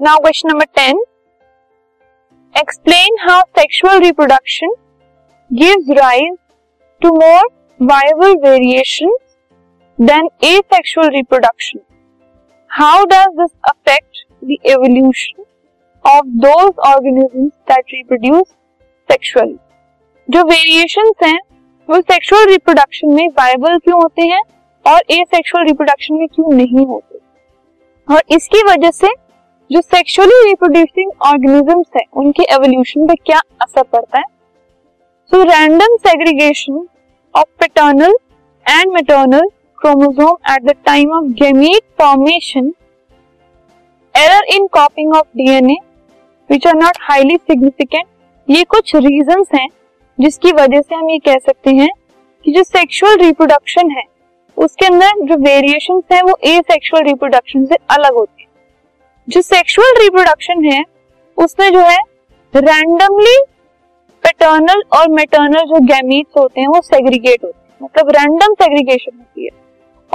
Now question number ten explain how sexual reproduction gives rise to more viable variation than asexual reproduction. How does this affect the evolution of those organisms that reproduce sexually? जो variations हैं, वो sexual reproduction में viable क्यों होते हैं और ए sexual reproduction में क्यों नहीं होते और इसकी वजह से जो सेक्सुअली रिप्रोड्यूसिंग ऑर्गेनिजम्स है, उनके एवोल्यूशन पे क्या असर पड़ता है? So random segregation of paternal and maternal chromosome at the time of gamete formation error in copying of DNA which are not highly significant ये कुछ रीजंस हैं, जिसकी वजह से हम ये कह सकते हैं कि जो सेक्सुअल रिप्रोडक्शन है, उसके अंदर जो वेरिएशन है, वो ए सेक्सुअल रिप्रोडक्शन से अलग होती है। जो सेक्सुअल रिप्रोडक्शन है, उसमें जो है रैंडमली पेटर्नल और मेटर्नल जो गैमीट्स होते हैं, वो सेग्रीगेट होते हैं। मतलब रैंडम सेग्रीगेशन होती है।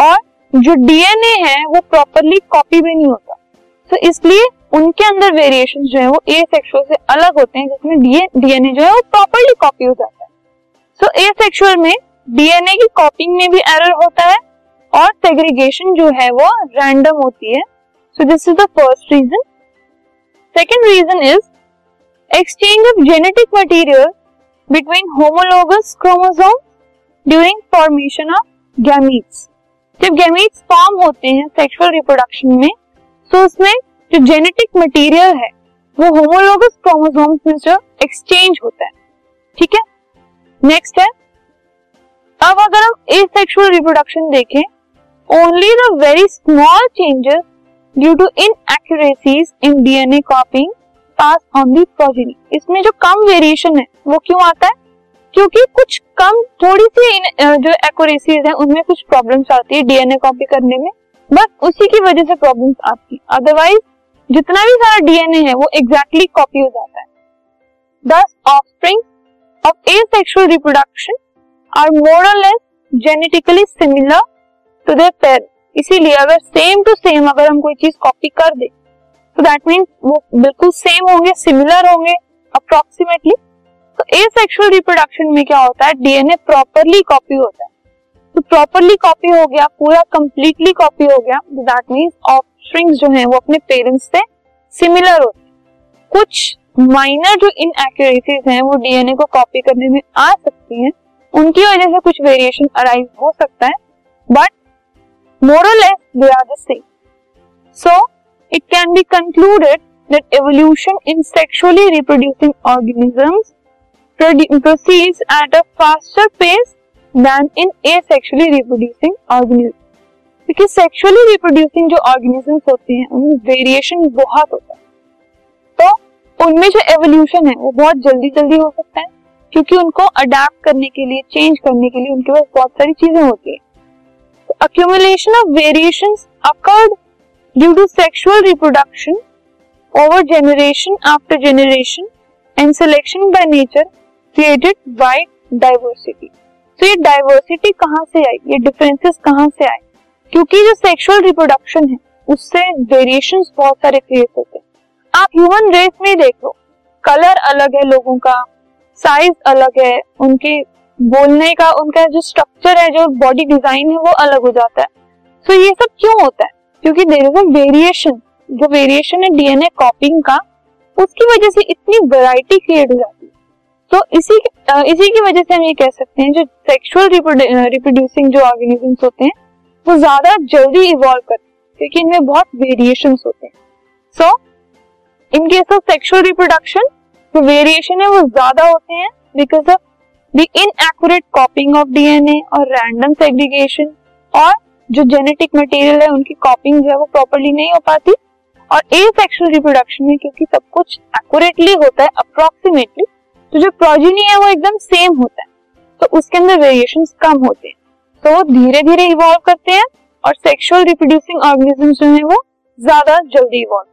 और जो डीएनए है, वो प्रॉपरली कॉपी भी नहीं होता। तो इसलिए उनके अंदर वेरिएशन जो है, वो ए सेक्सुअल से अलग होते हैं, जिसमें डीएनए जो है, वो प्रॉपरली कॉपी हो जाता है। सो ए सेक्सुअल में डीएनए की कॉपिंग में भी एरर होता है और सेग्रीगेशन जो है, वो रैंडम होती है। So this is the first reason second reason is exchange of genetic material between homologous chromosome during formation of gametes जब गैमीट्स फॉर्म होते हैं सेक्सुअल रिप्रोडक्शन में तो उसमें जो जेनेटिक मटेरियल है, वो होमोलोगस क्रोमोसोम्स में जो एक्सचेंज होता है। ठीक है? नेक्स्ट है, अब अगर हम एसेक्सुअल रिप्रोडक्शन देखें only the very small changes due to inaccuracies in DNA copying pass on the progeny इसमें जो कम वेरिएशन है, वो क्यों आता है? क्योंकि कुछ कम, थोड़ी सी जो एक्यूरेसीज है, उनमें कुछ प्रॉब्लम्स आती है डीएनए कॉपी करने में। बस उसी की वजह से प्रॉब्लम्स आती है। अदरवाइज़ जितना भी सारा डीएनए है, वो एग्जैक्टली exactly कॉपी हो जाता है। Thus offspring of asexual reproduction are more less genetically similar to their parents इसीलिए अगर सेम टू सेम अगर हम कोई चीज़ कॉपी कर दे तो दैट मीन्स वो बिल्कुल सेम होंगे सिमिलर होंगे अप्रोक्सीमेटली तो ए सेक्सुअल रिप्रोडक्शन में क्या होता है? डीएनए प्रॉपरली कॉपी होता है. तो प्रॉपरली कॉपी हो गया, पूरा कंप्लीटली कॉपी हो गया दैट मीन्स ऑफस्प्रिंग्स जो है, वो अपने पेरेंट्स से सिमिलर होते हैं. कुछ माइनर जो इनएक्यूरेसीज हैं, वो डीएनए को कॉपी करने में आ सकती हैं. उनकी वजह से कुछ वेरिएशन अराइज हो सकता है बट रिप्रोड्यूसिंग जो ऑर्गेनिजम्स होते हैं, उनमें वेरिएशन बहुत होता है। तो उनमें जो एवोल्यूशन है, वो बहुत जल्दी जल्दी हो सकता है, क्योंकि उनको अडेप्ट करने के लिए चेंज करने के लिए उनके पास बहुत सारी चीज़ें होती है। Accumulation of variation occurred due to sexual reproduction over generation after generation and selection by nature created by diversity तो ये डाइवर्सिटी कहाँ से आई? ये डिफरेंसेस कहाँ से आए? क्योंकि जो सेक्सुअल रिप्रोडक्शन है, उससे वेरिएशन बहुत सारे क्रिएट होते हैं। आप ह्यूमन रेस में देख लो। कलर अलग है लोगों का साइज़ अलग है, उनके बोलने का, उनका जो स्ट्रक्चर है, जो बॉडी डिज़ाइन है, वो अलग हो जाता है। तो ये सब क्यों होता है? क्योंकि देर इज़ अ वेरिएशन जो वेरिएशन है डीएनए कॉपिंग का, उसकी वजह से इतनी वैरायटी क्रिएट हो जाती है। तो इसी इसी की वजह से हम ये कह सकते हैं, जो सेक्सुअल रिप्रोड्यूसिंग जो ऑर्गेनिजम्स होते हैं, वो ज़्यादा जल्दी इवॉल्व करते हैं, क्योंकि इनमें बहुत वेरिएशन होते हैं। So in case of sexual reproduction जो वेरिएशन है, वो ज़्यादा होते हैं because of the inaccurate copying of DNA और रैंडम सेग्रीगेशन और जो जेनेटिक मटेरियल है, उनकी कॉपिंग जो है वो प्रॉपरली नहीं हो पाती और ए सेक्सुअल रिप्रोडक्शन में क्योंकि सब कुछ एक्यूरेटली होता है अप्रोक्सीमेटली तो जो प्रोजिनी है वो एकदम सेम होता है। तो उसके अंदर वेरिएशन कम होते हैं। तो वो धीरे धीरे इवॉल्व करते हैं और सेक्सुअल रिप्रोड्यूसिंग ऑर्गेनिज्म जो है वो ज़्यादा जल्दी evolve